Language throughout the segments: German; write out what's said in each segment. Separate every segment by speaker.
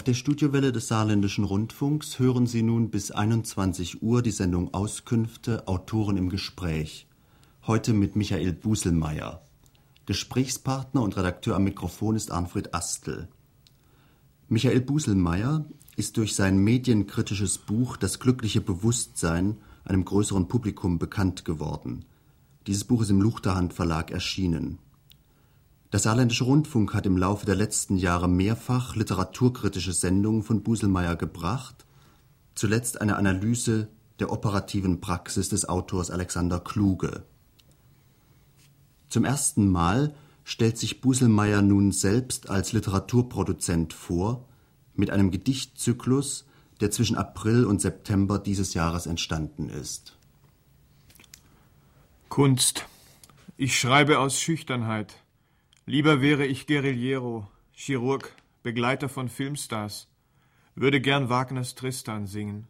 Speaker 1: Auf der Studiowelle des Saarländischen Rundfunks hören Sie nun bis 21 Uhr die Sendung Auskünfte Autoren im Gespräch. Heute mit Michael Buselmeier. Gesprächspartner und Redakteur am Mikrofon ist Arnfred Astel. Michael Buselmeier ist durch sein medienkritisches Buch Das glückliche Bewusstsein einem größeren Publikum bekannt geworden. Dieses Buch ist im Luchterhand Verlag erschienen. Der Saarländische Rundfunk hat im Laufe der letzten Jahre mehrfach literaturkritische Sendungen von Buselmeier gebracht, zuletzt eine Analyse der operativen Praxis des Autors Alexander Kluge. Zum ersten Mal stellt sich Buselmeier nun selbst als Literaturproduzent vor, mit einem Gedichtzyklus, der zwischen April und September dieses Jahres entstanden ist.
Speaker 2: Kunst. Ich schreibe aus Schüchternheit. Lieber wäre ich Guerillero, Chirurg, Begleiter von Filmstars, würde gern Wagners Tristan singen.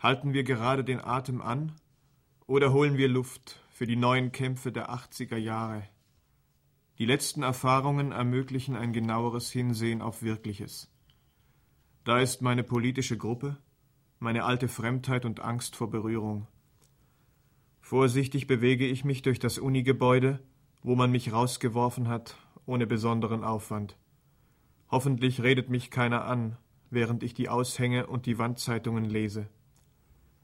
Speaker 2: Halten wir gerade den Atem an oder holen wir Luft für die neuen Kämpfe der 80er Jahre? Die letzten Erfahrungen ermöglichen ein genaueres Hinsehen auf Wirkliches. Da ist meine politische Gruppe, meine alte Fremdheit und Angst vor Berührung. Vorsichtig bewege ich mich durch das Unigebäude, wo man mich rausgeworfen hat, ohne besonderen Aufwand. Hoffentlich redet mich keiner an, während ich die Aushänge und die Wandzeitungen lese.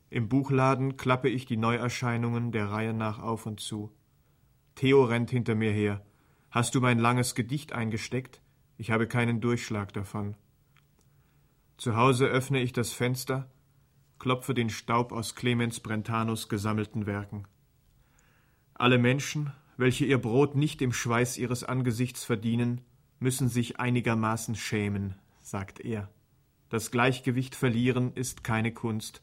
Speaker 2: Im Buchladen klappe ich die Neuerscheinungen der Reihe nach auf und zu. Theo rennt hinter mir her. Hast du mein langes Gedicht eingesteckt? Ich habe keinen Durchschlag davon. Zu Hause öffne ich das Fenster, klopfe den Staub aus Clemens Brentanos gesammelten Werken. Alle Menschen, welche ihr Brot nicht im Schweiß ihres Angesichts verdienen, müssen sich einigermaßen schämen, sagt er. Das Gleichgewicht verlieren ist keine Kunst.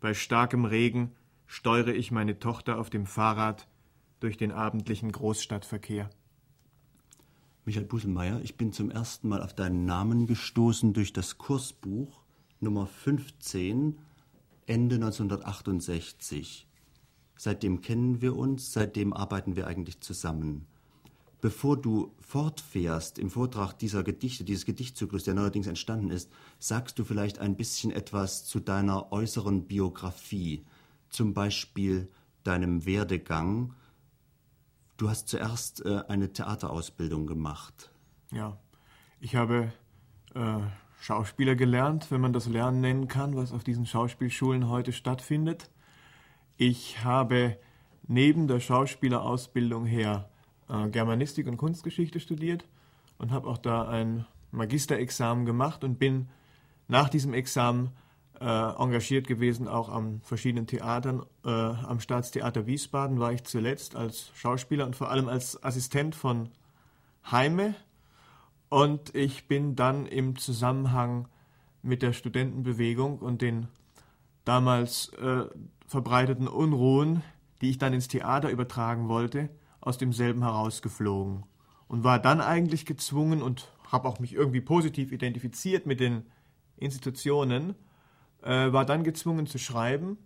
Speaker 2: Bei starkem Regen steuere ich meine Tochter auf dem Fahrrad durch den abendlichen Großstadtverkehr.
Speaker 1: Michael Buselmeier, ich bin zum ersten Mal auf deinen Namen gestoßen durch das Kursbuch Nummer 15 Ende 1968. Seitdem kennen wir uns, seitdem arbeiten wir eigentlich zusammen. Bevor du fortfährst im Vortrag dieser Gedichte, dieses Gedichtzyklus, der neuerdings entstanden ist, sagst du vielleicht ein bisschen etwas zu deiner äußeren Biografie, zum Beispiel deinem Werdegang. Du hast zuerst äh, eine Theaterausbildung gemacht.
Speaker 2: Ja, ich habe äh, Schauspieler gelernt, wenn man das Lernen nennen kann, was auf diesen Schauspielschulen heute stattfindet. Ich habe neben der Schauspielerausbildung her äh, Germanistik und Kunstgeschichte studiert und habe auch da ein Magisterexamen gemacht und bin nach diesem Examen äh, engagiert gewesen, auch an verschiedenen Theatern. Äh, am Staatstheater Wiesbaden war ich zuletzt als Schauspieler und vor allem als Assistent von Heime. Und ich bin dann im Zusammenhang mit der Studentenbewegung und den damals äh, verbreiteten Unruhen, die ich dann ins Theater übertragen wollte, aus demselben herausgeflogen und war dann eigentlich gezwungen und habe auch mich irgendwie positiv identifiziert mit den Institutionen, äh, war dann gezwungen zu schreiben,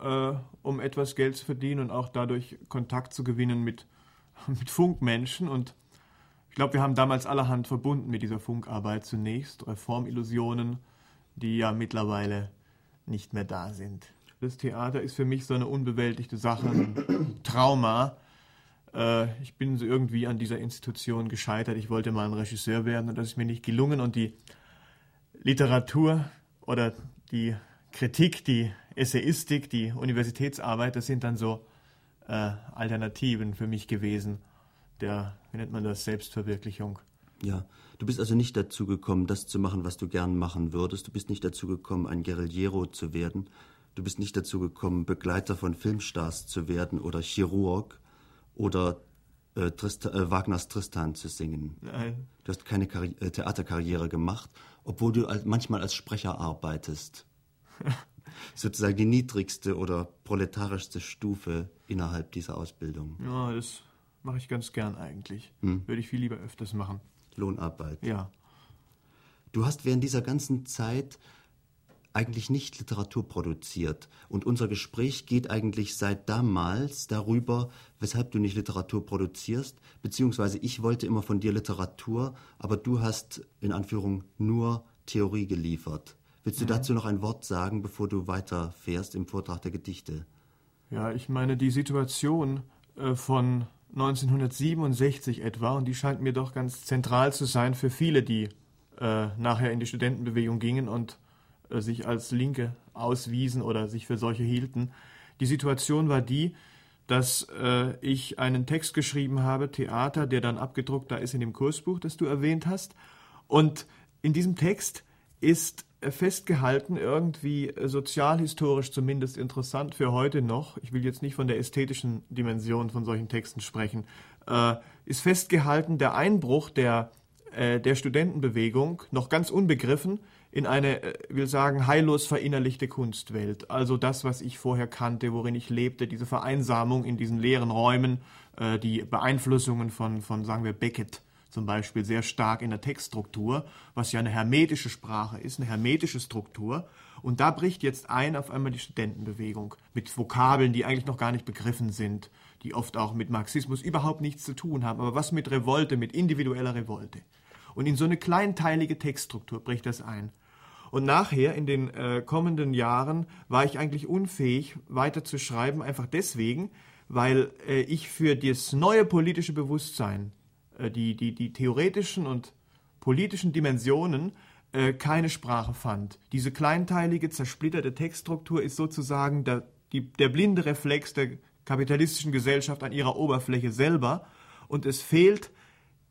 Speaker 2: äh, um etwas Geld zu verdienen und auch dadurch Kontakt zu gewinnen mit, mit Funkmenschen. Und ich glaube, wir haben damals allerhand verbunden mit dieser Funkarbeit zunächst, Reformillusionen, die ja mittlerweile nicht mehr da sind. Das Theater ist für mich so eine unbewältigte Sache, ein Trauma. Äh, ich bin so irgendwie an dieser Institution gescheitert. Ich wollte mal ein Regisseur werden und das ist mir nicht gelungen. Und die Literatur oder die Kritik, die Essayistik, die Universitätsarbeit, das sind dann so äh, Alternativen für mich gewesen. Der, wie nennt man das, Selbstverwirklichung.
Speaker 1: Ja, du bist also nicht dazu gekommen, das zu machen, was du gern machen würdest. Du bist nicht dazu gekommen, ein Guerillero zu werden. Du bist nicht dazu gekommen, Begleiter von Filmstars zu werden oder Chirurg oder äh, Tristan, äh, Wagners Tristan zu singen.
Speaker 2: Nein.
Speaker 1: Du hast keine Karri äh, Theaterkarriere gemacht, obwohl du als, manchmal als Sprecher arbeitest. Sozusagen die niedrigste oder proletarischste Stufe innerhalb dieser Ausbildung.
Speaker 2: Ja, das mache ich ganz gern eigentlich. Hm. Würde ich viel lieber öfters machen.
Speaker 1: Lohnarbeit.
Speaker 2: Ja.
Speaker 1: Du hast während dieser ganzen Zeit eigentlich nicht Literatur produziert. Und unser Gespräch geht eigentlich seit damals darüber, weshalb du nicht Literatur produzierst, beziehungsweise ich wollte immer von dir Literatur, aber du hast in Anführung nur Theorie geliefert. Willst du mhm. dazu noch ein Wort sagen, bevor du weiterfährst im Vortrag der Gedichte?
Speaker 2: Ja, ich meine, die Situation äh, von 1967 etwa, und die scheint mir doch ganz zentral zu sein für viele, die äh, nachher in die Studentenbewegung gingen und sich als Linke auswiesen oder sich für solche hielten. Die Situation war die, dass äh, ich einen Text geschrieben habe, Theater, der dann abgedruckt da ist in dem Kursbuch, das du erwähnt hast. Und in diesem Text ist festgehalten, irgendwie sozialhistorisch zumindest interessant für heute noch, ich will jetzt nicht von der ästhetischen Dimension von solchen Texten sprechen, äh, ist festgehalten der Einbruch der, äh, der Studentenbewegung, noch ganz unbegriffen, in eine, äh, will sagen, heillos verinnerlichte Kunstwelt. Also das, was ich vorher kannte, worin ich lebte, diese Vereinsamung in diesen leeren Räumen, äh, die Beeinflussungen von, von, sagen wir, Beckett zum Beispiel sehr stark in der Textstruktur, was ja eine hermetische Sprache ist, eine hermetische Struktur. Und da bricht jetzt ein auf einmal die Studentenbewegung mit Vokabeln, die eigentlich noch gar nicht begriffen sind, die oft auch mit Marxismus überhaupt nichts zu tun haben, aber was mit Revolte, mit individueller Revolte. Und in so eine kleinteilige Textstruktur bricht das ein. Und nachher, in den äh, kommenden Jahren, war ich eigentlich unfähig, weiter zu schreiben, einfach deswegen, weil äh, ich für das neue politische Bewusstsein, äh, die, die, die theoretischen und politischen Dimensionen äh, keine Sprache fand. Diese kleinteilige, zersplitterte Textstruktur ist sozusagen der, die, der blinde Reflex der kapitalistischen Gesellschaft an ihrer Oberfläche selber und es fehlt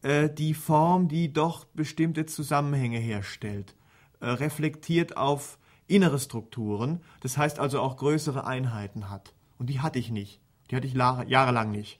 Speaker 2: äh, die Form, die doch bestimmte Zusammenhänge herstellt, äh, reflektiert auf innere Strukturen, das heißt also auch größere Einheiten hat. Und die hatte ich nicht. Die hatte ich jahrelang nicht.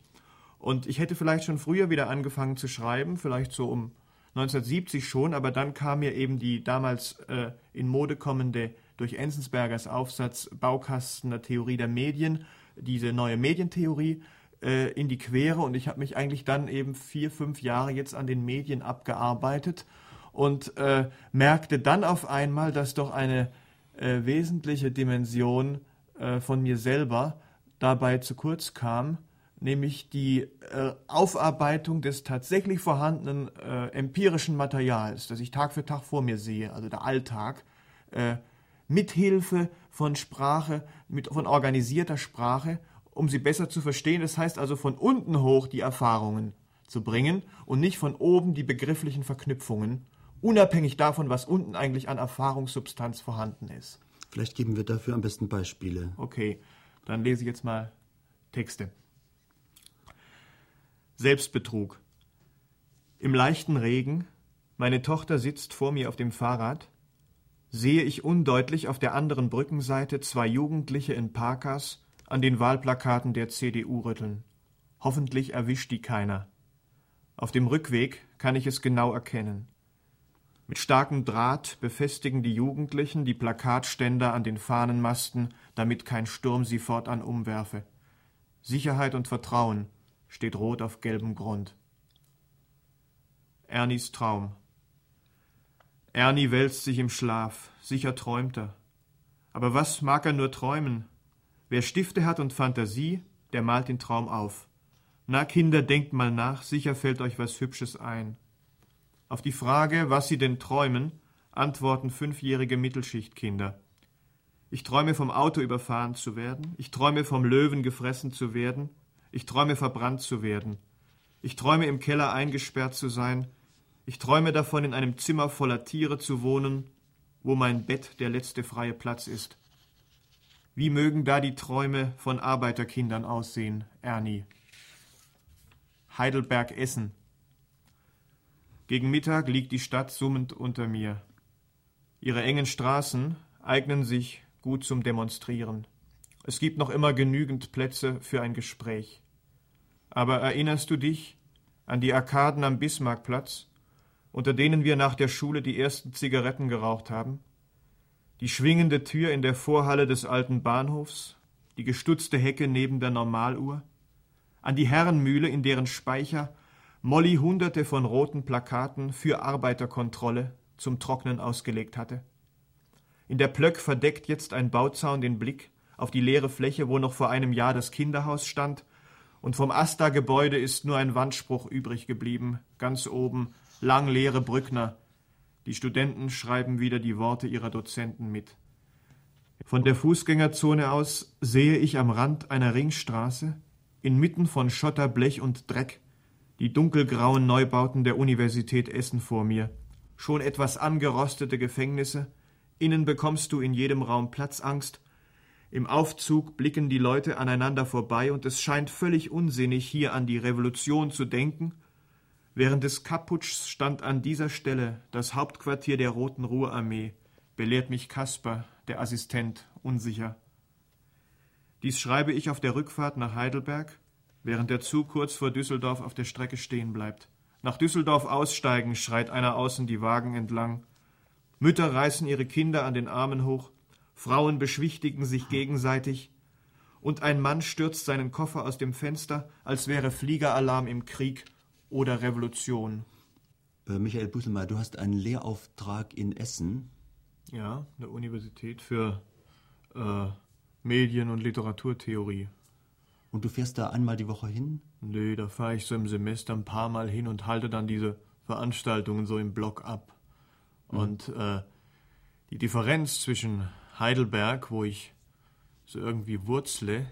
Speaker 2: Und ich hätte vielleicht schon früher wieder angefangen zu schreiben, vielleicht so um 1970 schon, aber dann kam mir eben die damals äh, in Mode kommende durch Enzensbergers Aufsatz Baukasten der Theorie der Medien, diese neue Medientheorie äh, in die Quere und ich habe mich eigentlich dann eben vier, fünf Jahre jetzt an den Medien abgearbeitet und äh, merkte dann auf einmal, dass doch eine äh, wesentliche Dimension äh, von mir selber dabei zu kurz kam, nämlich die äh, Aufarbeitung des tatsächlich vorhandenen äh, empirischen Materials, das ich Tag für Tag vor mir sehe, also der Alltag, mithilfe von Sprache, mit, von organisierter Sprache, um sie besser zu verstehen. Das heißt also von unten hoch die Erfahrungen zu bringen und nicht von oben die begrifflichen Verknüpfungen, unabhängig davon, was unten eigentlich an Erfahrungssubstanz vorhanden ist.
Speaker 1: Vielleicht geben wir dafür am besten Beispiele.
Speaker 2: Okay, dann lese ich jetzt mal Texte. Selbstbetrug. Im leichten Regen, meine Tochter sitzt vor mir auf dem Fahrrad, sehe ich undeutlich auf der anderen Brückenseite zwei Jugendliche in Parkas an den Wahlplakaten der CDU rütteln. Hoffentlich erwischt die keiner. Auf dem Rückweg kann ich es genau erkennen. Mit starkem Draht befestigen die Jugendlichen die Plakatständer an den Fahnenmasten, damit kein Sturm sie fortan umwerfe. Sicherheit und Vertrauen, steht rot auf gelbem Grund. Ernies Traum. Ernie wälzt sich im Schlaf, sicher träumt er. Aber was mag er nur träumen? Wer Stifte hat und Fantasie, der malt den Traum auf. Na, Kinder, denkt mal nach, sicher fällt euch was Hübsches ein. Auf die Frage, was sie denn träumen, antworten fünfjährige Mittelschichtkinder. Ich träume vom Auto überfahren zu werden, ich träume vom Löwen gefressen zu werden, ich träume verbrannt zu werden. Ich träume im Keller eingesperrt zu sein. Ich träume davon, in einem Zimmer voller Tiere zu wohnen, wo mein Bett der letzte freie Platz ist. Wie mögen da die Träume von Arbeiterkindern aussehen, Ernie? Heidelberg Essen. Gegen Mittag liegt die Stadt summend unter mir. Ihre engen Straßen eignen sich gut zum Demonstrieren. Es gibt noch immer genügend Plätze für ein Gespräch. Aber erinnerst du dich an die Arkaden am Bismarckplatz, unter denen wir nach der Schule die ersten Zigaretten geraucht haben? Die schwingende Tür in der Vorhalle des alten Bahnhofs, die gestutzte Hecke neben der Normaluhr? An die Herrenmühle, in deren Speicher Molly hunderte von roten Plakaten für Arbeiterkontrolle zum Trocknen ausgelegt hatte? In der Plöck verdeckt jetzt ein Bauzaun den Blick auf die leere Fläche, wo noch vor einem Jahr das Kinderhaus stand, und vom Asta-Gebäude ist nur ein Wandspruch übrig geblieben, ganz oben, lang leere Brückner. Die Studenten schreiben wieder die Worte ihrer Dozenten mit. Von der Fußgängerzone aus sehe ich am Rand einer Ringstraße, inmitten von Schotter, Blech und Dreck, die dunkelgrauen Neubauten der Universität Essen vor mir, schon etwas angerostete Gefängnisse, innen bekommst du in jedem Raum Platzangst, im Aufzug blicken die Leute aneinander vorbei und es scheint völlig unsinnig, hier an die Revolution zu denken. Während des Kaputschs stand an dieser Stelle das Hauptquartier der Roten Ruhrarmee, belehrt mich Kasper, der Assistent, unsicher. Dies schreibe ich auf der Rückfahrt nach Heidelberg, während der Zug kurz vor Düsseldorf auf der Strecke stehen bleibt. Nach Düsseldorf aussteigen, schreit einer außen die Wagen entlang. Mütter reißen ihre Kinder an den Armen hoch, Frauen beschwichtigen sich gegenseitig, und ein Mann stürzt seinen Koffer aus dem Fenster, als wäre Fliegeralarm im Krieg oder Revolution.
Speaker 1: Äh, Michael Busselmeier, du hast einen Lehrauftrag in Essen.
Speaker 2: Ja, der Universität für äh, Medien- und Literaturtheorie.
Speaker 1: Und du fährst da einmal die Woche hin?
Speaker 2: Nee, da fahre ich so im Semester ein paar Mal hin und halte dann diese Veranstaltungen so im Block ab. Mhm. Und äh, die Differenz zwischen Heidelberg, wo ich so irgendwie wurzle,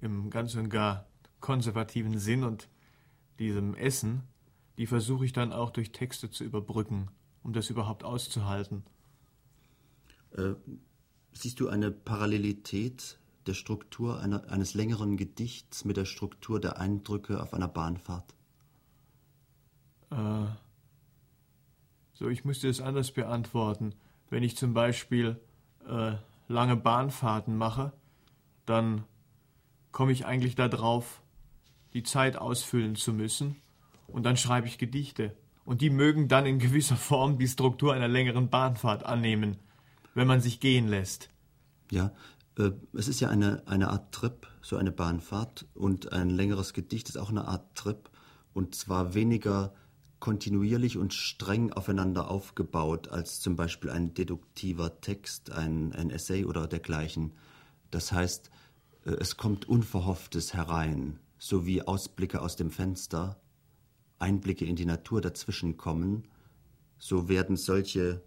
Speaker 2: im ganz und gar konservativen Sinn und diesem Essen, die versuche ich dann auch durch Texte zu überbrücken, um das überhaupt auszuhalten.
Speaker 1: Äh, siehst du eine Parallelität der Struktur einer, eines längeren Gedichts mit der Struktur der Eindrücke auf einer Bahnfahrt?
Speaker 2: Äh, so, ich müsste es anders beantworten. Wenn ich zum Beispiel äh, lange Bahnfahrten mache, dann komme ich eigentlich darauf, die Zeit ausfüllen zu müssen. Und dann schreibe ich Gedichte. Und die mögen dann in gewisser Form die Struktur einer längeren Bahnfahrt annehmen, wenn man sich gehen lässt.
Speaker 1: Ja, äh, es ist ja eine, eine Art Trip, so eine Bahnfahrt. Und ein längeres Gedicht ist auch eine Art Trip. Und zwar weniger kontinuierlich und streng aufeinander aufgebaut als zum Beispiel ein deduktiver Text, ein, ein Essay oder dergleichen. Das heißt, äh, es kommt Unverhofftes herein, so wie Ausblicke aus dem Fenster, Einblicke in die Natur dazwischen kommen, so werden solche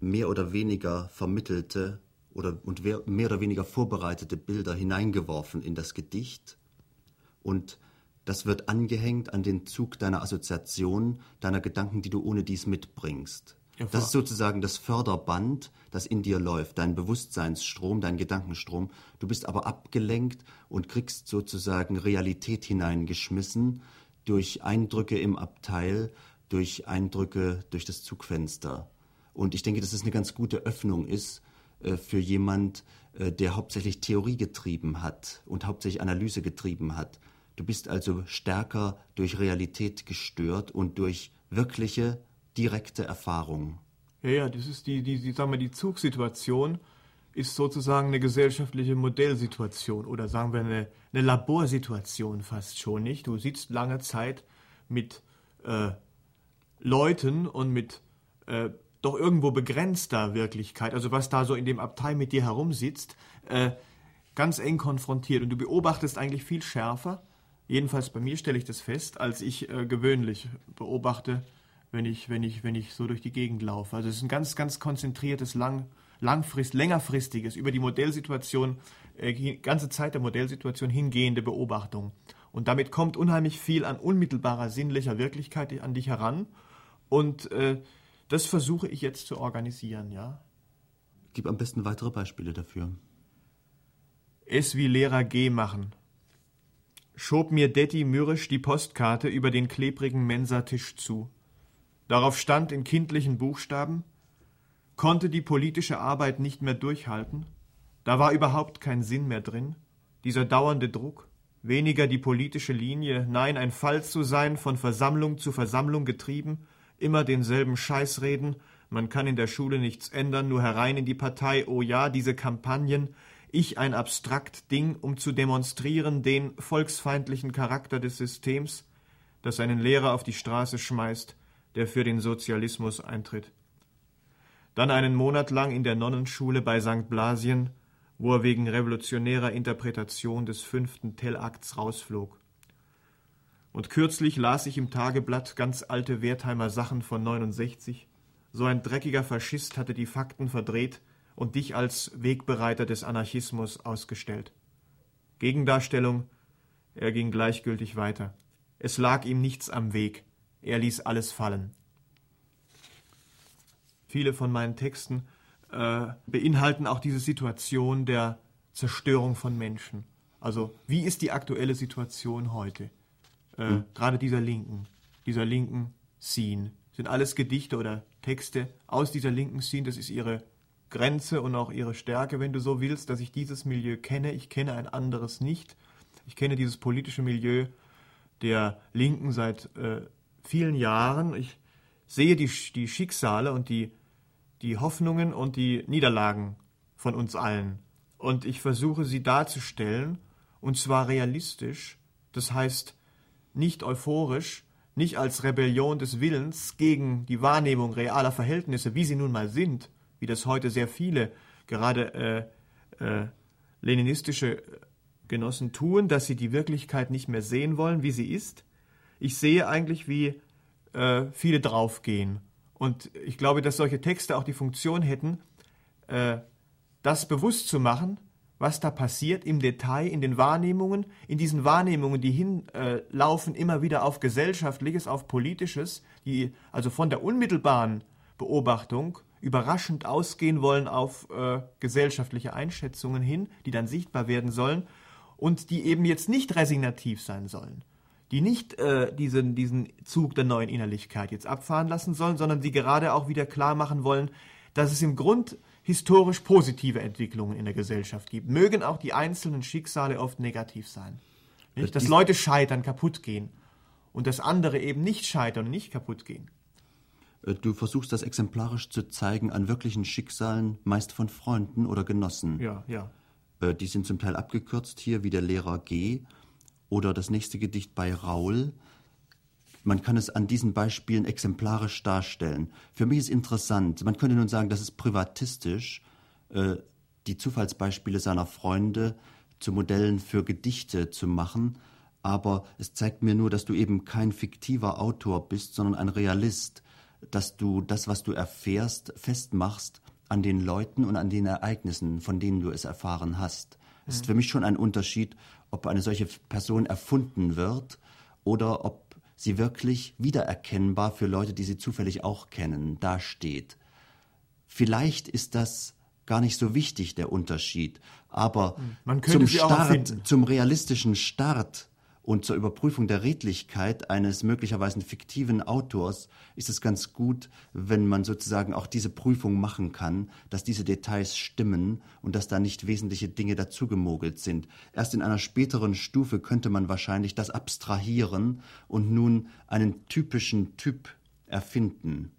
Speaker 1: mehr oder weniger vermittelte oder und mehr oder weniger vorbereitete Bilder hineingeworfen in das Gedicht und das wird angehängt an den Zug deiner Assoziation, deiner Gedanken, die du ohne dies mitbringst. Das ist sozusagen das Förderband, das in dir läuft, dein Bewusstseinsstrom, dein Gedankenstrom. Du bist aber abgelenkt und kriegst sozusagen Realität hineingeschmissen durch Eindrücke im Abteil, durch Eindrücke durch das Zugfenster. Und ich denke, dass es eine ganz gute Öffnung ist äh, für jemand, äh, der hauptsächlich Theorie getrieben hat und hauptsächlich Analyse getrieben hat. Du bist also stärker durch Realität gestört und durch wirkliche, direkte Erfahrung.
Speaker 2: Ja, ja, das ist die, die, die, sagen wir, die Zugsituation ist sozusagen eine gesellschaftliche Modellsituation oder sagen wir eine, eine Laborsituation fast schon, nicht? Du sitzt lange Zeit mit äh, Leuten und mit äh, doch irgendwo begrenzter Wirklichkeit, also was da so in dem Abteil mit dir herumsitzt, äh, ganz eng konfrontiert und du beobachtest eigentlich viel schärfer Jedenfalls bei mir stelle ich das fest, als ich äh, gewöhnlich beobachte, wenn ich, wenn, ich, wenn ich so durch die Gegend laufe. Also es ist ein ganz, ganz konzentriertes, lang, langfrist, längerfristiges, über die Modellsituation, äh, ganze Zeit der Modellsituation hingehende Beobachtung. Und damit kommt unheimlich viel an unmittelbarer sinnlicher Wirklichkeit an dich heran. Und äh, das versuche ich jetzt zu organisieren, ja.
Speaker 1: Gib am besten weitere Beispiele dafür.
Speaker 2: Es wie Lehrer G machen schob mir Detti mürrisch die Postkarte über den klebrigen Mensatisch zu. Darauf stand in kindlichen Buchstaben Konnte die politische Arbeit nicht mehr durchhalten? Da war überhaupt kein Sinn mehr drin. Dieser dauernde Druck, weniger die politische Linie, nein, ein Fall zu sein, von Versammlung zu Versammlung getrieben, immer denselben Scheiß reden, man kann in der Schule nichts ändern, nur herein in die Partei, oh ja, diese Kampagnen, ich ein abstrakt Ding, um zu demonstrieren den volksfeindlichen Charakter des Systems, das einen Lehrer auf die Straße schmeißt, der für den Sozialismus eintritt. dann einen Monat lang in der Nonnenschule bei St. Blasien, wo er wegen revolutionärer Interpretation des fünften Tellakts rausflog. Und kürzlich las ich im Tageblatt ganz alte Wertheimer Sachen von 69. So ein dreckiger Faschist hatte die Fakten verdreht und dich als Wegbereiter des Anarchismus ausgestellt. Gegendarstellung, er ging gleichgültig weiter. Es lag ihm nichts am Weg, er ließ alles fallen. Viele von meinen Texten äh, beinhalten auch diese Situation der Zerstörung von Menschen. Also wie ist die aktuelle Situation heute? Äh, mhm. Gerade dieser linken, dieser linken Scene. Sind alles Gedichte oder Texte aus dieser linken Scene, das ist ihre Grenze und auch ihre Stärke, wenn du so willst, dass ich dieses Milieu kenne. Ich kenne ein anderes nicht. Ich kenne dieses politische Milieu der Linken seit äh, vielen Jahren. Ich sehe die, die Schicksale und die die Hoffnungen und die Niederlagen von uns allen. Und ich versuche sie darzustellen, und zwar realistisch, das heißt nicht euphorisch, nicht als Rebellion des Willens gegen die Wahrnehmung realer Verhältnisse, wie sie nun mal sind, wie das heute sehr viele, gerade äh, äh, leninistische Genossen tun, dass sie die Wirklichkeit nicht mehr sehen wollen, wie sie ist. Ich sehe eigentlich, wie äh, viele draufgehen. Und ich glaube, dass solche Texte auch die Funktion hätten, äh, das bewusst zu machen, was da passiert im Detail, in den Wahrnehmungen, in diesen Wahrnehmungen, die hinlaufen immer wieder auf Gesellschaftliches, auf Politisches, die also von der unmittelbaren Beobachtung überraschend ausgehen wollen auf äh, gesellschaftliche Einschätzungen hin, die dann sichtbar werden sollen und die eben jetzt nicht resignativ sein sollen die nicht äh, diesen, diesen Zug der neuen Innerlichkeit jetzt abfahren lassen sollen, sondern die gerade auch wieder klar machen wollen, dass es im Grund historisch positive Entwicklungen in der Gesellschaft gibt. Mögen auch die einzelnen Schicksale oft negativ sein. Nicht? Dass Leute scheitern, kaputt gehen und dass andere eben nicht scheitern und nicht kaputt gehen.
Speaker 1: Äh, du versuchst das exemplarisch zu zeigen an wirklichen Schicksalen, meist von Freunden oder Genossen.
Speaker 2: Ja, ja.
Speaker 1: Äh, die sind zum Teil abgekürzt hier, wie der Lehrer G. Oder das nächste Gedicht bei Raul. Man kann es an diesen Beispielen exemplarisch darstellen. Für mich ist interessant, man könnte nun sagen, das ist privatistisch, äh, die Zufallsbeispiele seiner Freunde zu Modellen für Gedichte zu machen, aber es zeigt mir nur, dass du eben kein fiktiver Autor bist, sondern ein Realist, dass du das, was du erfährst, festmachst an den Leuten und an den Ereignissen, von denen du es erfahren hast. Es ist für mich schon ein Unterschied, ob eine solche Person erfunden wird oder ob sie wirklich wiedererkennbar für Leute, die sie zufällig auch kennen, dasteht. Vielleicht ist das gar nicht so wichtig, der Unterschied, aber zum Start, zum realistischen Start und zur Überprüfung der Redlichkeit eines möglicherweise fiktiven Autors ist es ganz gut, wenn man sozusagen auch diese Prüfung machen kann, dass diese Details stimmen und dass da nicht wesentliche Dinge dazugemogelt sind. Erst in einer späteren Stufe könnte man wahrscheinlich das abstrahieren und nun einen typischen Typ erfinden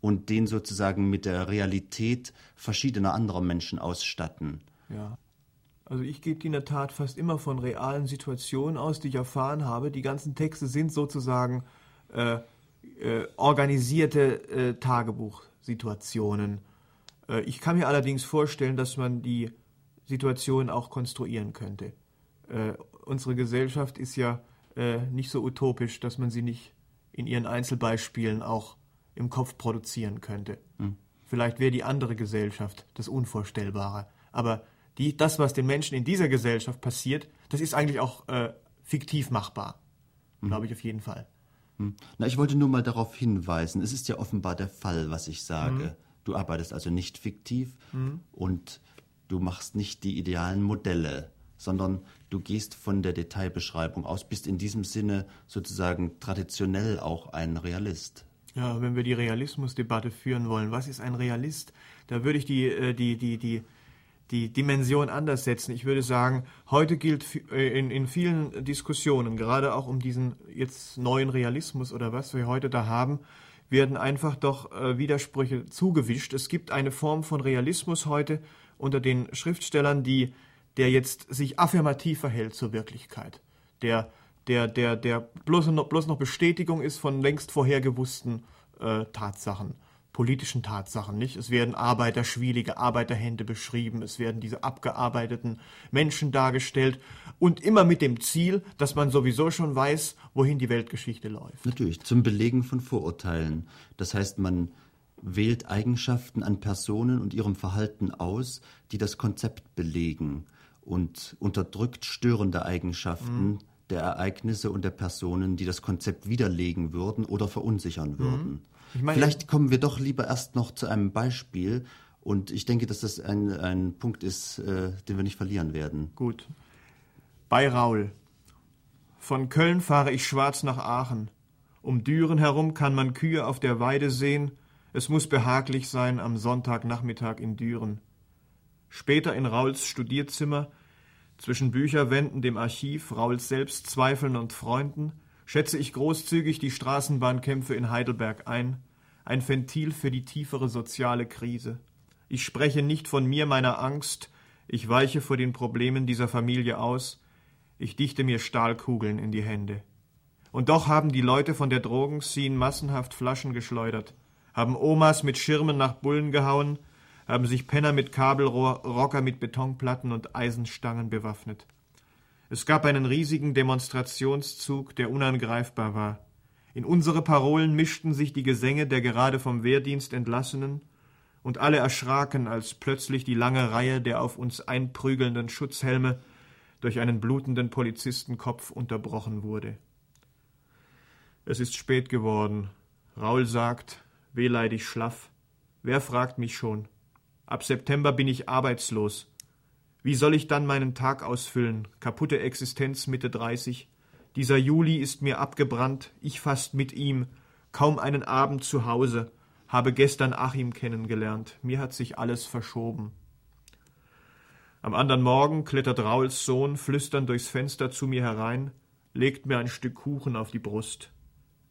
Speaker 1: und den sozusagen mit der Realität verschiedener anderer Menschen ausstatten.
Speaker 2: Ja. Also ich gebe in der Tat fast immer von realen Situationen aus, die ich erfahren habe. Die ganzen Texte sind sozusagen äh, äh, organisierte äh, Tagebuchsituationen. Äh, ich kann mir allerdings vorstellen, dass man die Situation auch konstruieren könnte. Äh, unsere Gesellschaft ist ja äh, nicht so utopisch, dass man sie nicht in ihren Einzelbeispielen auch im Kopf produzieren könnte. Hm. Vielleicht wäre die andere Gesellschaft das Unvorstellbare. Aber die, das, was den Menschen in dieser Gesellschaft passiert, das ist eigentlich auch äh, fiktiv machbar. Mhm. Glaube ich auf jeden Fall.
Speaker 1: Mhm. Na, ich wollte nur mal darauf hinweisen, es ist ja offenbar der Fall, was ich sage. Mhm. Du arbeitest also nicht fiktiv mhm. und du machst nicht die idealen Modelle, sondern du gehst von der Detailbeschreibung aus, bist in diesem Sinne sozusagen traditionell auch ein Realist.
Speaker 2: Ja, wenn wir die Realismusdebatte führen wollen, was ist ein Realist? Da würde ich die, äh, die, die, die, die Dimension anders setzen. Ich würde sagen, heute gilt äh, in, in vielen Diskussionen, gerade auch um diesen jetzt neuen Realismus oder was wir heute da haben, werden einfach doch äh, Widersprüche zugewischt. Es gibt eine Form von Realismus heute unter den Schriftstellern, die, der jetzt sich affirmativ verhält zur Wirklichkeit, der, der, der, der bloß, noch, bloß noch Bestätigung ist von längst vorhergewussten äh, Tatsachen. Politischen Tatsachen, nicht? Es werden arbeiterschwielige Arbeiterhände beschrieben, es werden diese abgearbeiteten Menschen dargestellt und immer mit dem Ziel, dass man sowieso schon weiß, wohin die Weltgeschichte läuft.
Speaker 1: Natürlich, zum Belegen von Vorurteilen. Das heißt, man wählt Eigenschaften an Personen und ihrem Verhalten aus, die das Konzept belegen und unterdrückt störende Eigenschaften mhm. der Ereignisse und der Personen, die das Konzept widerlegen würden oder verunsichern mhm. würden. Meine, Vielleicht kommen wir doch lieber erst noch zu einem Beispiel. Und ich denke, dass das ein, ein Punkt ist, äh, den wir nicht verlieren werden.
Speaker 2: Gut. Bei Raul. Von Köln fahre ich schwarz nach Aachen. Um Düren herum kann man Kühe auf der Weide sehen. Es muss behaglich sein am Sonntagnachmittag in Düren. Später in Rauls Studierzimmer, zwischen Bücherwänden, dem Archiv, Rauls Selbstzweifeln und Freunden, schätze ich großzügig die Straßenbahnkämpfe in Heidelberg ein, ein Ventil für die tiefere soziale Krise. Ich spreche nicht von mir, meiner Angst, ich weiche vor den Problemen dieser Familie aus, ich dichte mir Stahlkugeln in die Hände. Und doch haben die Leute von der Drogenszene massenhaft Flaschen geschleudert, haben Omas mit Schirmen nach Bullen gehauen, haben sich Penner mit Kabelrohr, Rocker mit Betonplatten und Eisenstangen bewaffnet. Es gab einen riesigen Demonstrationszug, der unangreifbar war. In unsere Parolen mischten sich die Gesänge der gerade vom Wehrdienst Entlassenen, und alle erschraken, als plötzlich die lange Reihe der auf uns einprügelnden Schutzhelme durch einen blutenden Polizistenkopf unterbrochen wurde. Es ist spät geworden. Raul sagt, wehleidig schlaff. Wer fragt mich schon? Ab September bin ich arbeitslos. Wie soll ich dann meinen Tag ausfüllen? Kaputte Existenz Mitte 30. Dieser Juli ist mir abgebrannt, ich fast mit ihm, kaum einen Abend zu Hause, habe gestern Achim kennengelernt, mir hat sich alles verschoben. Am anderen Morgen klettert Rauls Sohn flüsternd durchs Fenster zu mir herein, legt mir ein Stück Kuchen auf die Brust.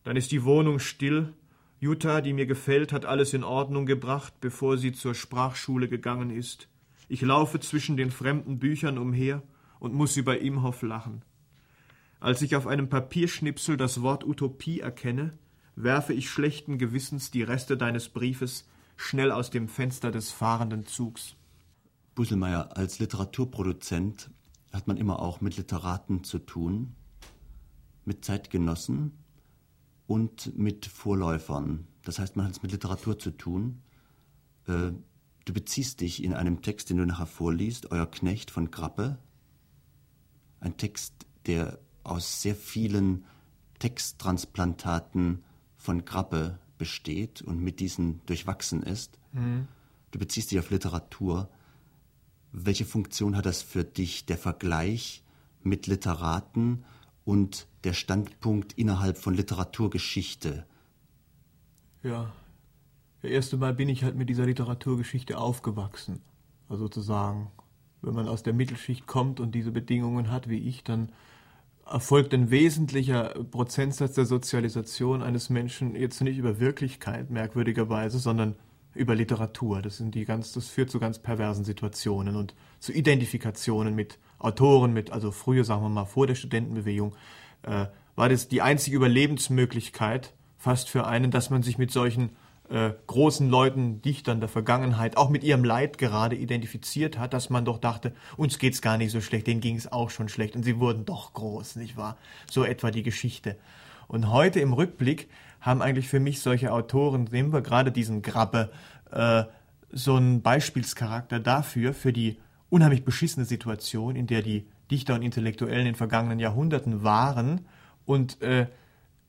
Speaker 2: Dann ist die Wohnung still, Jutta, die mir gefällt, hat alles in Ordnung gebracht, bevor sie zur Sprachschule gegangen ist. Ich laufe zwischen den fremden Büchern umher und muss über Imhoff lachen. Als ich auf einem Papierschnipsel das Wort Utopie erkenne, werfe ich schlechten Gewissens die Reste deines Briefes schnell aus dem Fenster des fahrenden Zugs.
Speaker 1: Buselmeier, als Literaturproduzent hat man immer auch mit Literaten zu tun, mit Zeitgenossen und mit Vorläufern. Das heißt, man hat es mit Literatur zu tun. Äh, Du beziehst dich in einem Text, den du nachher vorliest, Euer Knecht von Grappe, ein Text, der aus sehr vielen Texttransplantaten von Grappe besteht und mit diesen durchwachsen ist. Mhm. Du beziehst dich auf Literatur. Welche Funktion hat das für dich, der Vergleich mit Literaten und der Standpunkt innerhalb von Literaturgeschichte?
Speaker 2: Ja, das erste Mal bin ich halt mit dieser Literaturgeschichte aufgewachsen. Also sozusagen, wenn man aus der Mittelschicht kommt und diese Bedingungen hat wie ich, dann erfolgt ein wesentlicher Prozentsatz der Sozialisation eines Menschen jetzt nicht über Wirklichkeit merkwürdigerweise, sondern über Literatur. Das sind die ganz, das führt zu ganz perversen Situationen und zu Identifikationen mit Autoren, mit, also früher, sagen wir mal, vor der Studentenbewegung, äh, war das die einzige Überlebensmöglichkeit fast für einen, dass man sich mit solchen äh, großen Leuten, Dichtern der Vergangenheit, auch mit ihrem Leid gerade identifiziert hat, dass man doch dachte, uns geht's gar nicht so schlecht, denen ging es auch schon schlecht und sie wurden doch groß, nicht wahr? So etwa die Geschichte. Und heute im Rückblick haben eigentlich für mich solche Autoren, nehmen wir gerade diesen Grabbe, äh, so einen Beispielscharakter dafür, für die unheimlich beschissene Situation, in der die Dichter und Intellektuellen in den vergangenen Jahrhunderten waren und äh,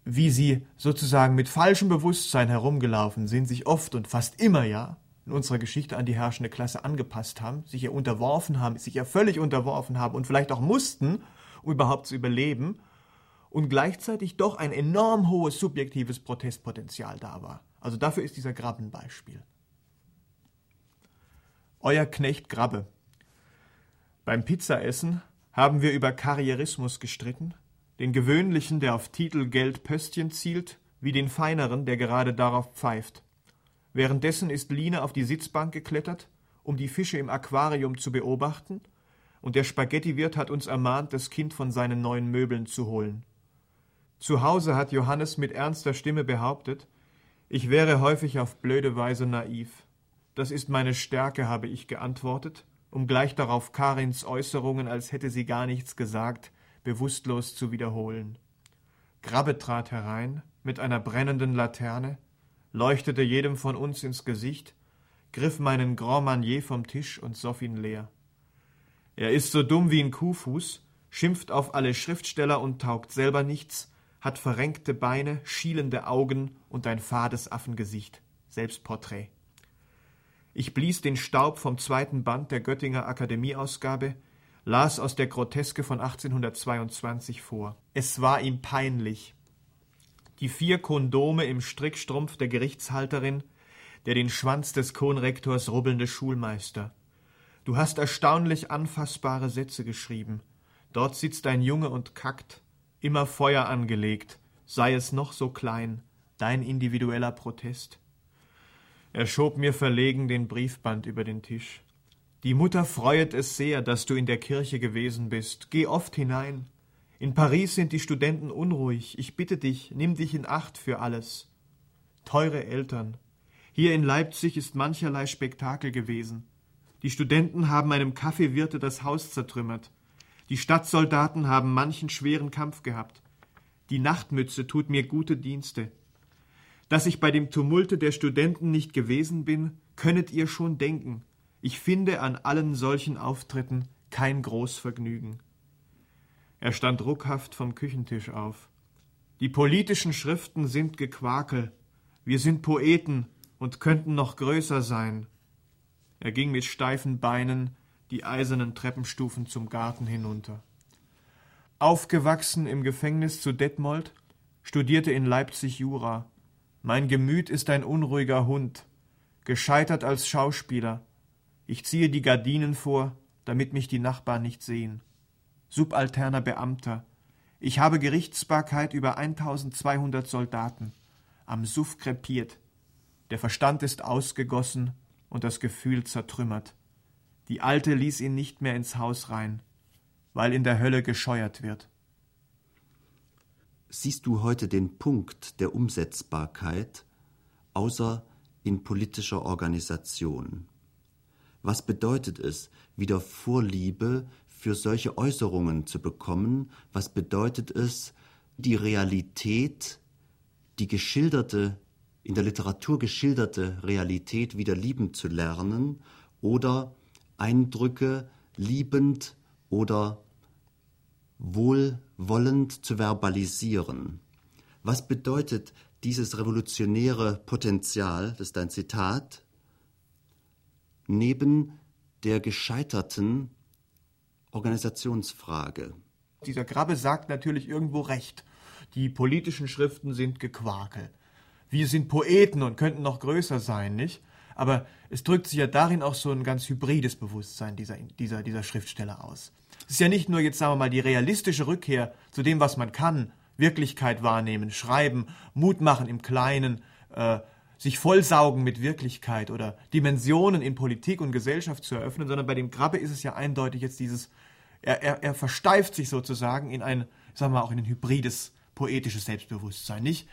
Speaker 2: wie sie sozusagen mit falschem Bewusstsein herumgelaufen sind, sich oft und fast immer ja in unserer Geschichte an die herrschende Klasse angepasst haben, sich ihr unterworfen haben, sich ihr völlig unterworfen haben und vielleicht auch mussten, um überhaupt zu überleben, und gleichzeitig doch ein enorm hohes subjektives Protestpotenzial da war. Also dafür ist dieser Grabbe ein Beispiel. Euer Knecht Grabbe. Beim Pizzaessen haben wir über Karrierismus gestritten, den gewöhnlichen, der auf Titel, Geld, Pöstchen zielt, wie den feineren, der gerade darauf pfeift. Währenddessen ist Line auf die Sitzbank geklettert, um die Fische im Aquarium zu beobachten, und der Spaghettiwirt hat uns ermahnt, das Kind von seinen neuen Möbeln zu holen. Zu Hause hat Johannes mit ernster Stimme behauptet, Ich wäre häufig auf blöde Weise naiv. Das ist meine Stärke, habe ich geantwortet, um gleich darauf Karins Äußerungen, als hätte sie gar nichts gesagt, bewusstlos zu wiederholen. Grabbe trat herein mit einer brennenden Laterne, leuchtete jedem von uns ins Gesicht, griff meinen Grand Manier vom Tisch und soff ihn leer. Er ist so dumm wie ein Kuhfuß, schimpft auf alle Schriftsteller und taugt selber nichts, hat verrenkte Beine, schielende Augen und ein fades Affengesicht. Selbstporträt. Ich blies den Staub vom zweiten Band der Göttinger Akademieausgabe, las aus der Groteske von 1822 vor. Es war ihm peinlich. Die vier Kondome im Strickstrumpf der Gerichtshalterin, der den Schwanz des Konrektors rubbelnde Schulmeister. Du hast erstaunlich anfassbare Sätze geschrieben. Dort sitzt ein Junge und kackt immer Feuer angelegt, sei es noch so klein, dein individueller Protest. Er schob mir verlegen den Briefband über den Tisch. Die Mutter freuet es sehr, dass du in der Kirche gewesen bist. Geh oft hinein. In Paris sind die Studenten unruhig. Ich bitte dich, nimm dich in Acht für alles. Teure Eltern. Hier in Leipzig ist mancherlei Spektakel gewesen. Die Studenten haben einem Kaffeewirte das Haus zertrümmert. Die Stadtsoldaten haben manchen schweren Kampf gehabt. Die Nachtmütze tut mir gute Dienste. Dass ich bei dem Tumulte der Studenten nicht gewesen bin, könnet ihr schon denken. Ich finde an allen solchen Auftritten kein Großvergnügen. Er stand ruckhaft vom Küchentisch auf. Die politischen Schriften sind Gequakel. Wir sind Poeten und könnten noch größer sein. Er ging mit steifen Beinen die eisernen Treppenstufen zum Garten hinunter. Aufgewachsen im Gefängnis zu Detmold, studierte in Leipzig Jura. Mein Gemüt ist ein unruhiger Hund, gescheitert als Schauspieler. Ich ziehe die Gardinen vor, damit mich die Nachbarn nicht sehen. Subalterner Beamter. Ich habe Gerichtsbarkeit über 1200 Soldaten. Am Suff krepiert. Der Verstand ist ausgegossen und das Gefühl zertrümmert. Die Alte ließ ihn nicht mehr ins Haus rein, weil in der Hölle gescheuert wird.
Speaker 1: Siehst du heute den Punkt der Umsetzbarkeit außer in politischer Organisation? Was bedeutet es, wieder Vorliebe für solche Äußerungen zu bekommen? Was bedeutet es, die Realität, die geschilderte, in der Literatur geschilderte Realität wieder lieben zu lernen oder Eindrücke liebend oder wohlwollend zu verbalisieren. Was bedeutet dieses revolutionäre Potenzial, das ist ein Zitat, neben der gescheiterten Organisationsfrage?
Speaker 2: Dieser Grabbe sagt natürlich irgendwo recht. Die politischen Schriften sind Gequakel. Wir sind Poeten und könnten noch größer sein, nicht? Aber es drückt sich ja darin auch so ein ganz hybrides Bewusstsein dieser, dieser, dieser Schriftsteller aus. Es ist ja nicht nur jetzt, sagen wir mal, die realistische Rückkehr zu dem, was man kann, Wirklichkeit wahrnehmen, schreiben, Mut machen im Kleinen, äh, sich vollsaugen mit Wirklichkeit oder Dimensionen in Politik und Gesellschaft zu eröffnen, sondern bei dem Grabbe ist es ja eindeutig jetzt dieses, er, er, er versteift sich sozusagen in ein, sagen wir mal, auch in ein hybrides poetisches Selbstbewusstsein. Nicht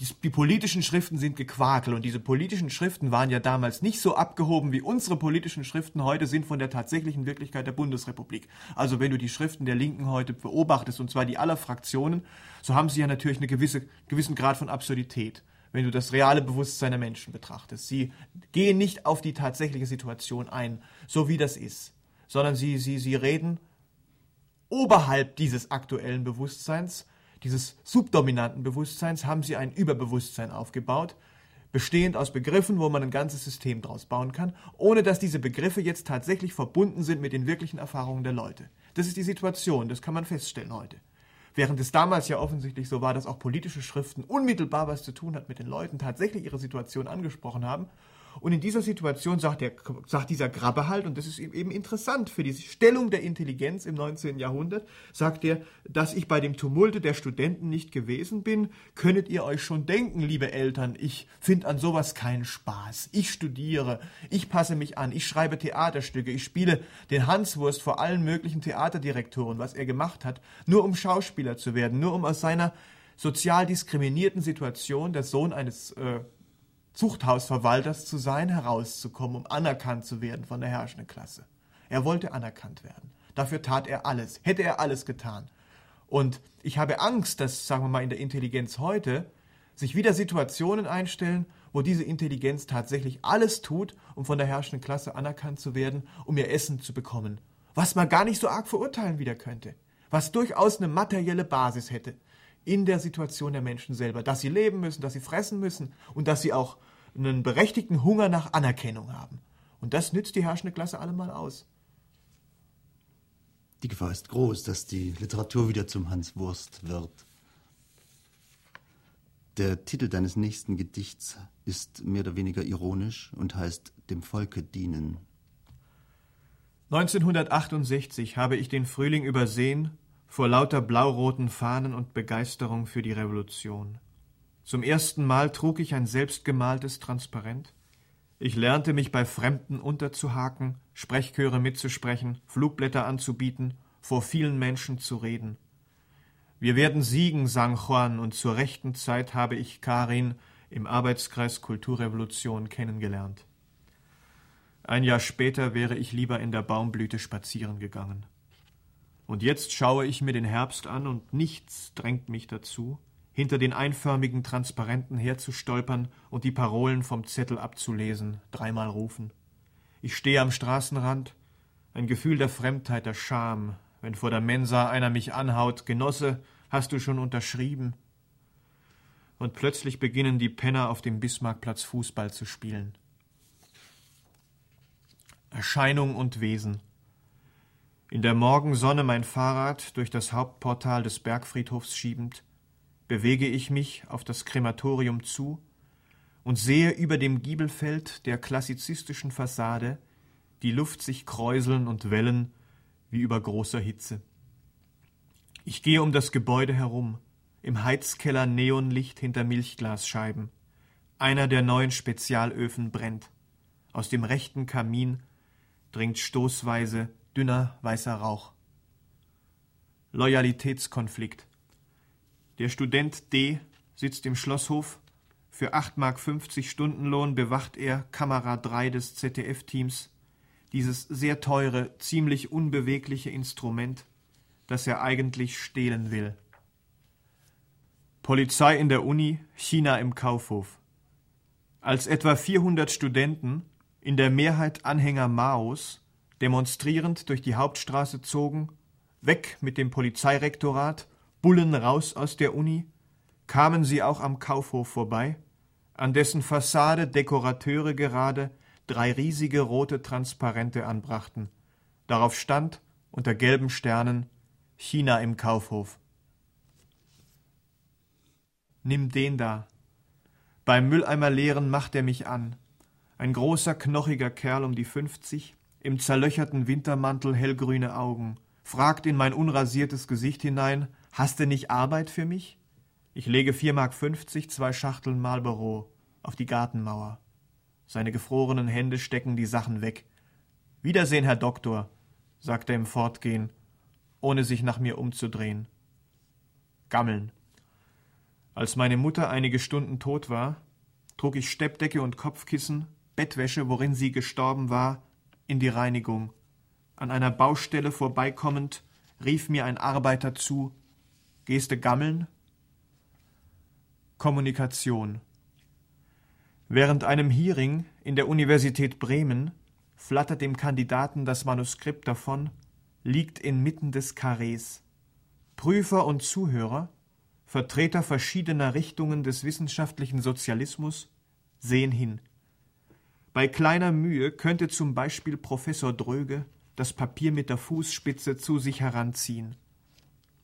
Speaker 2: die, die, politischen Schriften sind Gequakel und diese politischen Schriften waren ja damals nicht so abgehoben, wie unsere politischen Schriften heute sind von der tatsächlichen Wirklichkeit der Bundesrepublik. Also wenn du die Schriften der Linken heute beobachtest, und zwar die aller Fraktionen, so haben sie ja natürlich einen gewisse, gewissen Grad von Absurdität, wenn du das reale Bewusstsein der Menschen betrachtest. Sie gehen nicht auf die tatsächliche Situation ein, so wie das ist, sondern sie, sie, sie reden oberhalb dieses aktuellen Bewusstseins, dieses subdominanten Bewusstseins haben sie ein Überbewusstsein aufgebaut, bestehend aus Begriffen, wo man ein ganzes System draus bauen kann, ohne dass diese Begriffe jetzt tatsächlich verbunden sind mit den wirklichen Erfahrungen der Leute. Das ist die Situation, das kann man feststellen heute. Während es damals ja offensichtlich so war, dass auch politische Schriften unmittelbar was zu tun hat mit den Leuten, tatsächlich ihre Situation angesprochen haben und in dieser Situation sagt, der, sagt dieser Grabbe halt, und das ist eben interessant für die Stellung der Intelligenz im 19. Jahrhundert, sagt er, dass ich bei dem Tumulte der Studenten nicht gewesen bin, könnet ihr euch schon denken, liebe Eltern, ich finde an sowas keinen Spaß. Ich studiere, ich passe mich an, ich schreibe Theaterstücke, ich spiele den Hanswurst vor allen möglichen Theaterdirektoren, was er gemacht hat, nur um Schauspieler zu werden, nur um aus seiner sozial diskriminierten Situation, der Sohn eines äh, Zuchthausverwalters zu sein, herauszukommen, um anerkannt zu werden von der herrschenden Klasse. Er wollte anerkannt werden. Dafür tat er alles, hätte er alles getan. Und ich habe Angst, dass, sagen wir mal, in der Intelligenz heute sich wieder Situationen einstellen, wo diese Intelligenz tatsächlich alles tut, um von der herrschenden Klasse anerkannt zu werden, um ihr Essen zu bekommen. Was man gar nicht so arg verurteilen wieder könnte. Was durchaus eine materielle Basis hätte in der Situation der Menschen selber. Dass sie leben müssen, dass sie fressen müssen und dass sie auch einen berechtigten Hunger nach Anerkennung haben. Und das nützt die herrschende Klasse allemal aus.
Speaker 1: Die Gefahr ist groß, dass die Literatur wieder zum Hans Wurst wird. Der Titel deines nächsten Gedichts ist mehr oder weniger ironisch und heißt Dem Volke dienen.
Speaker 2: 1968 habe ich den Frühling übersehen vor lauter blauroten Fahnen und Begeisterung für die Revolution. Zum ersten Mal trug ich ein selbstgemaltes Transparent. Ich lernte mich bei Fremden unterzuhaken, Sprechchöre mitzusprechen, Flugblätter anzubieten, vor vielen Menschen zu reden. Wir werden siegen, sang Juan, und zur rechten Zeit habe ich Karin im Arbeitskreis Kulturrevolution kennengelernt. Ein Jahr später wäre ich lieber in der Baumblüte spazieren gegangen. Und jetzt schaue ich mir den Herbst an und nichts drängt mich dazu, hinter den einförmigen Transparenten herzustolpern und die Parolen vom Zettel abzulesen, dreimal rufen. Ich stehe am Straßenrand, ein Gefühl der Fremdheit, der Scham, wenn vor der Mensa einer mich anhaut, Genosse, hast du schon unterschrieben? Und plötzlich beginnen die Penner auf dem Bismarckplatz Fußball zu spielen. Erscheinung und Wesen. In der Morgensonne mein Fahrrad durch das Hauptportal des Bergfriedhofs schiebend, bewege ich mich auf das Krematorium zu und sehe über dem Giebelfeld der klassizistischen Fassade die Luft sich kräuseln und wellen wie über großer Hitze. Ich gehe um das Gebäude herum, im Heizkeller Neonlicht hinter Milchglasscheiben. Einer der neuen Spezialöfen brennt. Aus dem rechten Kamin dringt stoßweise dünner weißer Rauch. Loyalitätskonflikt. Der Student D. sitzt im Schlosshof. Für 8,50 Mark Stundenlohn bewacht er Kamera 3 des ZDF-Teams, dieses sehr teure, ziemlich unbewegliche Instrument, das er eigentlich stehlen will. Polizei in der Uni, China im Kaufhof. Als etwa 400 Studenten, in der Mehrheit Anhänger Maos, demonstrierend durch die Hauptstraße zogen, weg mit dem Polizeirektorat Bullen raus aus der Uni, kamen sie auch am Kaufhof vorbei, an dessen Fassade Dekorateure gerade drei riesige rote Transparente anbrachten. Darauf stand, unter gelben Sternen, China im Kaufhof. Nimm den da. Beim Mülleimer leeren macht er mich an. Ein großer, knochiger Kerl um die fünfzig, im zerlöcherten Wintermantel hellgrüne Augen, fragt in mein unrasiertes Gesicht hinein, Hast du nicht Arbeit für mich? Ich lege vier Mark fünfzig, zwei Schachteln Marlboro auf die Gartenmauer. Seine gefrorenen Hände stecken die Sachen weg. Wiedersehen, Herr Doktor, sagt er im Fortgehen, ohne sich nach mir umzudrehen. Gammeln. Als meine Mutter einige Stunden tot war, trug ich Steppdecke und Kopfkissen, Bettwäsche, worin sie gestorben war, in die Reinigung. An einer Baustelle vorbeikommend, rief mir ein Arbeiter zu, Geste Gammeln. Kommunikation. Während einem Hearing in der Universität Bremen flattert dem Kandidaten das Manuskript davon, liegt inmitten des Karrees. Prüfer und Zuhörer, Vertreter verschiedener Richtungen des wissenschaftlichen Sozialismus, sehen hin. Bei kleiner Mühe könnte zum Beispiel Professor Dröge das Papier mit der Fußspitze zu sich heranziehen.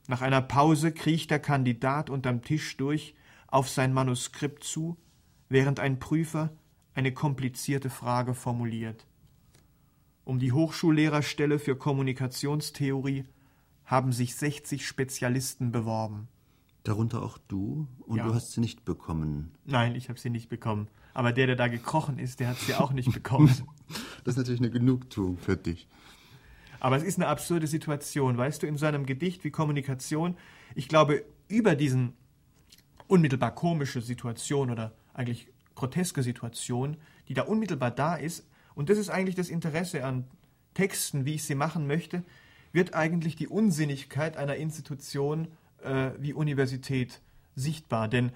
Speaker 2: Nach einer Pause kriecht der Kandidat unterm Tisch durch auf sein Manuskript zu, während ein Prüfer eine komplizierte Frage formuliert. Um die Hochschullehrerstelle für Kommunikationstheorie haben sich 60 Spezialisten beworben.
Speaker 1: Darunter auch du? Und ja. du hast sie nicht bekommen?
Speaker 2: Nein, ich habe sie nicht bekommen. Aber der, der da gekrochen ist, der hat sie auch nicht bekommen.
Speaker 1: das ist natürlich eine Genugtuung für dich.
Speaker 2: Aber es ist eine absurde Situation, weißt du, in so einem Gedicht wie Kommunikation. Ich glaube, über diesen unmittelbar komische Situation oder eigentlich groteske Situation, die da unmittelbar da ist. Und das ist eigentlich das Interesse an Texten, wie ich sie machen möchte, wird eigentlich die Unsinnigkeit einer Institution äh, wie Universität sichtbar. Denn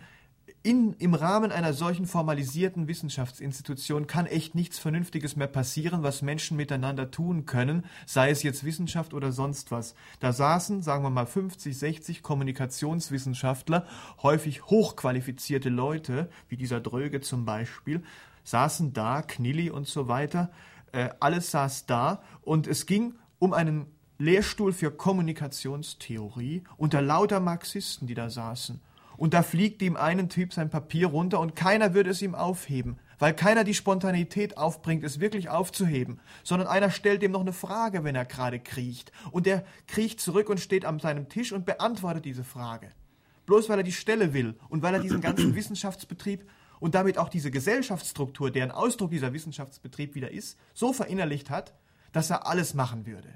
Speaker 2: in, im Rahmen einer solchen formalisierten Wissenschaftsinstitution kann echt nichts Vernünftiges mehr passieren, was Menschen miteinander tun können, sei es jetzt Wissenschaft oder sonst was. Da saßen, sagen wir mal, 50, 60 Kommunikationswissenschaftler, häufig hochqualifizierte Leute, wie dieser Dröge zum Beispiel, saßen da, Knilli und so weiter, äh, alles saß da und es ging um einen Lehrstuhl für Kommunikationstheorie unter lauter Marxisten, die da saßen und da fliegt dem einen Typ sein Papier runter und keiner würde es ihm aufheben, weil keiner die Spontanität aufbringt, es wirklich aufzuheben, sondern einer stellt ihm noch eine Frage, wenn er gerade kriecht. Und der kriecht zurück und steht an seinem Tisch und beantwortet diese Frage. Bloß weil er die Stelle will und weil er diesen ganzen Wissenschaftsbetrieb und damit auch diese Gesellschaftsstruktur, deren Ausdruck dieser Wissenschaftsbetrieb wieder ist, so verinnerlicht hat, dass er alles machen würde.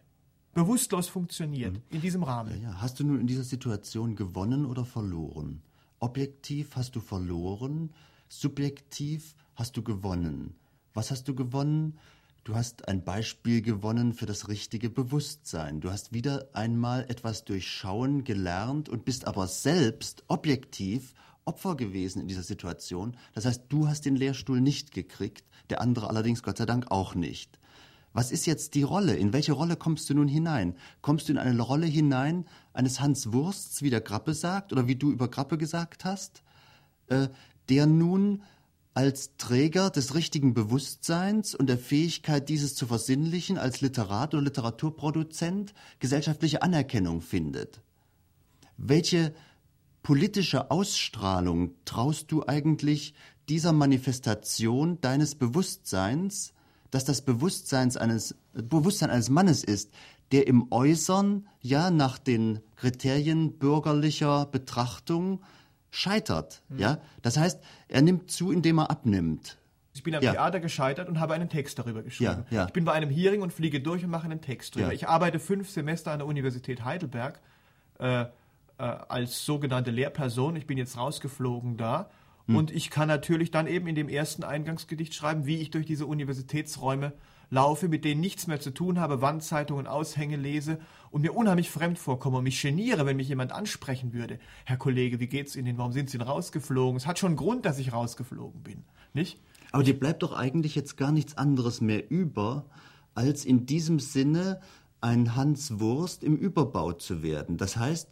Speaker 2: Bewusstlos funktioniert mhm. in diesem Rahmen.
Speaker 1: Ja, ja. Hast du nun in dieser Situation gewonnen oder verloren? Objektiv hast du verloren, subjektiv hast du gewonnen. Was hast du gewonnen? Du hast ein Beispiel gewonnen für das richtige Bewusstsein. Du hast wieder einmal etwas durchschauen gelernt und bist aber selbst objektiv Opfer gewesen in dieser Situation. Das heißt, du hast den Lehrstuhl nicht gekriegt, der andere allerdings Gott sei Dank auch nicht. Was ist jetzt die Rolle? In welche Rolle kommst du nun hinein? Kommst du in eine Rolle hinein eines Hans Wursts, wie der Grappe sagt, oder wie du über Grappe gesagt hast, äh, der nun als Träger des richtigen Bewusstseins und der Fähigkeit, dieses zu versinnlichen, als Literat oder Literaturproduzent gesellschaftliche Anerkennung findet? Welche politische Ausstrahlung traust du eigentlich dieser Manifestation deines Bewusstseins, dass das Bewusstsein eines, Bewusstsein eines Mannes ist, der im Äußern ja nach den Kriterien bürgerlicher Betrachtung scheitert. Mhm. Ja? Das heißt, er nimmt zu, indem er abnimmt.
Speaker 2: Ich bin am ja. Theater gescheitert und habe einen Text darüber geschrieben. Ja, ja. Ich bin bei einem Hearing und fliege durch und mache einen Text darüber. Ich arbeite fünf Semester an der Universität Heidelberg äh, äh, als sogenannte Lehrperson. Ich bin jetzt rausgeflogen da hm. Und ich kann natürlich dann eben in dem ersten Eingangsgedicht schreiben, wie ich durch diese Universitätsräume laufe, mit denen nichts mehr zu tun habe, Wandzeitungen, Aushänge lese und mir unheimlich fremd vorkomme und mich geniere, wenn mich jemand ansprechen würde. Herr Kollege, wie geht's Ihnen? Warum sind Sie denn rausgeflogen? Es hat schon einen Grund, dass ich rausgeflogen bin, nicht?
Speaker 1: Aber dir bleibt doch eigentlich jetzt gar nichts anderes mehr über, als in diesem Sinne ein Hans Wurst im Überbau zu werden. Das heißt,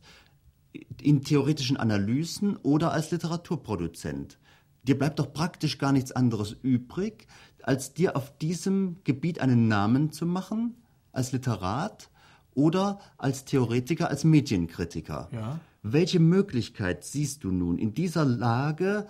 Speaker 1: in theoretischen Analysen oder als Literaturproduzent. Dir bleibt doch praktisch gar nichts anderes übrig, als dir auf diesem Gebiet einen Namen zu machen, als Literat oder als Theoretiker, als Medienkritiker. Ja. Welche Möglichkeit siehst du nun in dieser Lage,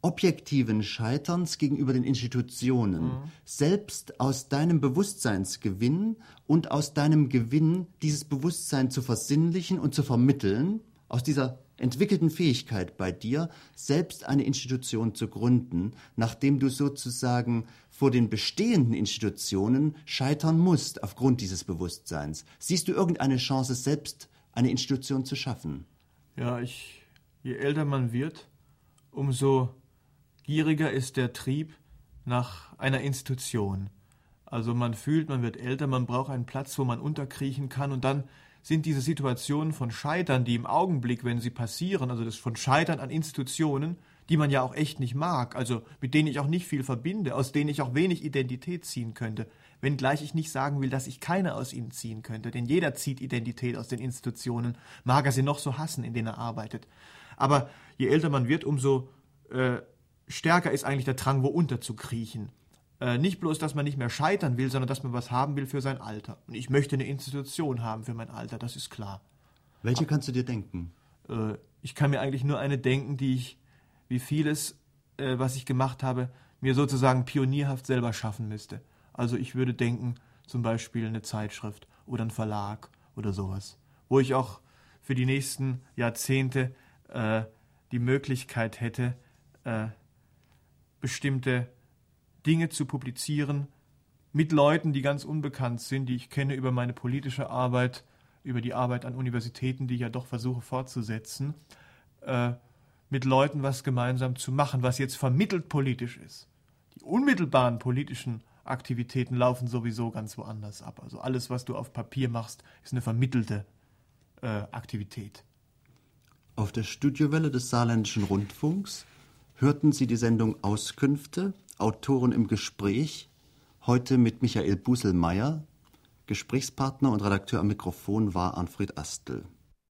Speaker 1: objektiven Scheiterns gegenüber den Institutionen, mhm. selbst aus deinem Bewusstseinsgewinn und aus deinem Gewinn, dieses Bewusstsein zu versinnlichen und zu vermitteln, aus dieser entwickelten Fähigkeit bei dir, selbst eine Institution zu gründen, nachdem du sozusagen vor den bestehenden Institutionen scheitern musst aufgrund dieses Bewusstseins. Siehst du irgendeine Chance, selbst eine Institution zu schaffen?
Speaker 2: Ja, ich, je älter man wird, umso gieriger ist der Trieb nach einer Institution. Also man fühlt, man wird älter, man braucht einen Platz, wo man unterkriechen kann und dann sind diese Situationen von Scheitern, die im Augenblick, wenn sie passieren, also das von Scheitern an Institutionen, die man ja auch echt nicht mag, also mit denen ich auch nicht viel verbinde, aus denen ich auch wenig Identität ziehen könnte, wenngleich ich nicht sagen will, dass ich keine aus ihnen ziehen könnte, denn jeder zieht Identität aus den Institutionen, mag er sie noch so hassen, in denen er arbeitet. Aber je älter man wird, umso äh, stärker ist eigentlich der Drang, wo unterzukriechen. Äh, nicht bloß, dass man nicht mehr scheitern will, sondern dass man was haben will für sein Alter. Und ich möchte eine Institution haben für mein Alter, das ist klar.
Speaker 1: Welche kannst du dir denken?
Speaker 2: Äh, ich kann mir eigentlich nur eine denken, die ich, wie vieles, äh, was ich gemacht habe, mir sozusagen pionierhaft selber schaffen müsste. Also ich würde denken, zum Beispiel eine Zeitschrift oder ein Verlag oder sowas, wo ich auch für die nächsten Jahrzehnte äh, die Möglichkeit hätte, äh, bestimmte Dinge zu publizieren mit Leuten, die ganz unbekannt sind, die ich kenne über meine politische Arbeit, über die Arbeit an Universitäten, die ich ja doch versuche fortzusetzen, äh, mit Leuten was gemeinsam zu machen, was jetzt vermittelt politisch ist. Die unmittelbaren politischen Aktivitäten laufen sowieso ganz woanders ab. Also alles, was du auf Papier machst, ist eine vermittelte äh, Aktivität.
Speaker 1: Auf der Studiowelle des Saarländischen Rundfunks hörten Sie die Sendung Auskünfte, Autoren im Gespräch, heute mit Michael Buselmeier. Gesprächspartner und Redakteur am Mikrofon war Anfred Astel.